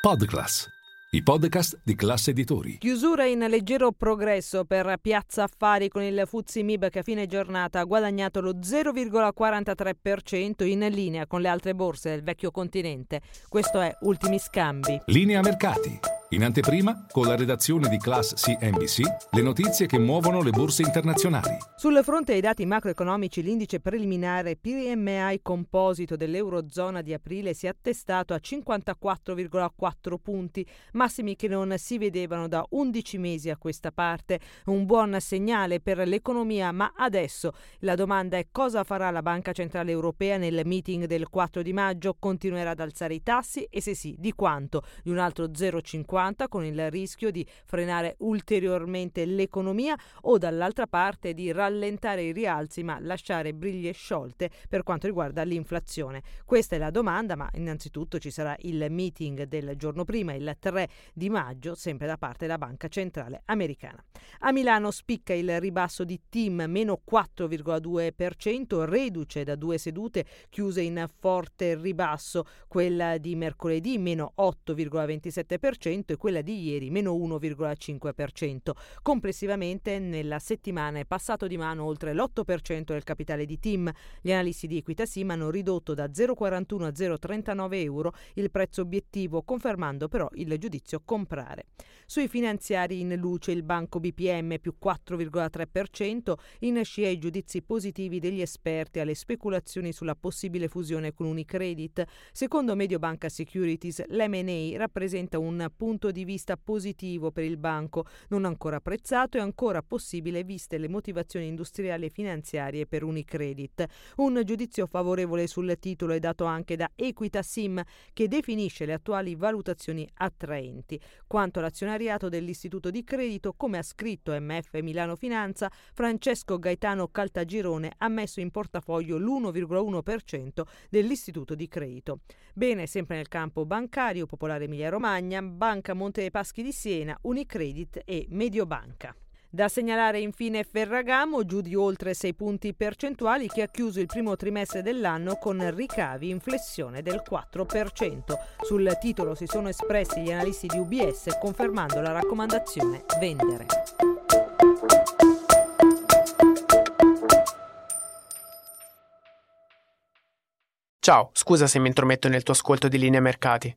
Podclass, i podcast di classe editori. Chiusura in leggero progresso per Piazza Affari con il Fuzzi Mib che a fine giornata ha guadagnato lo 0,43% in linea con le altre borse del vecchio continente. Questo è Ultimi Scambi. Linea mercati. In anteprima, con la redazione di Class CNBC, le notizie che muovono le borse internazionali. Sul fronte ai dati macroeconomici, l'indice preliminare PMI composito dell'Eurozona di aprile si è attestato a 54,4 punti, massimi che non si vedevano da 11 mesi a questa parte. Un buon segnale per l'economia, ma adesso la domanda è cosa farà la Banca Centrale Europea nel meeting del 4 di maggio? Continuerà ad alzare i tassi e se sì, di quanto? Di un altro 0,50 con il rischio di frenare ulteriormente l'economia o dall'altra parte di rallentare i rialzi ma lasciare briglie sciolte per quanto riguarda l'inflazione. Questa è la domanda, ma innanzitutto ci sarà il meeting del giorno prima, il 3 di maggio, sempre da parte della Banca Centrale Americana. A Milano spicca il ribasso di TIM meno 4,2%, reduce da due sedute chiuse in forte ribasso, quella di mercoledì meno 8,27% e quella di ieri meno 1,5%. Complessivamente nella settimana è passato di mano oltre l'8% del capitale di TIM. Gli analisti di Equita Sim hanno ridotto da 0,41 a 0,39 euro il prezzo obiettivo, confermando però il giudizio comprare. Sui finanziari in luce il banco BPM più 4,3%, in scia i giudizi positivi degli esperti alle speculazioni sulla possibile fusione con Unicredit. Secondo Mediobanca Securities l'M&A rappresenta un punto punto di vista positivo per il banco, non ancora apprezzato e ancora possibile viste le motivazioni industriali e finanziarie per Unicredit. Un giudizio favorevole sul titolo è dato anche da Equita Sim, che definisce le attuali valutazioni attraenti. Quanto all'azionariato dell'istituto di credito, come ha scritto MF Milano Finanza, Francesco Gaetano Caltagirone ha messo in portafoglio l'1,1% dell'istituto di credito. Bene, sempre nel campo bancario, Popolare Emilia Romagna, Banca Banca Monte dei Paschi di Siena, Unicredit e Mediobanca. Da segnalare infine Ferragamo, giù di oltre 6 punti percentuali, che ha chiuso il primo trimestre dell'anno con ricavi in flessione del 4%. Sul titolo si sono espressi gli analisti di UBS confermando la raccomandazione vendere. Ciao, scusa se mi intrometto nel tuo ascolto di linea mercati.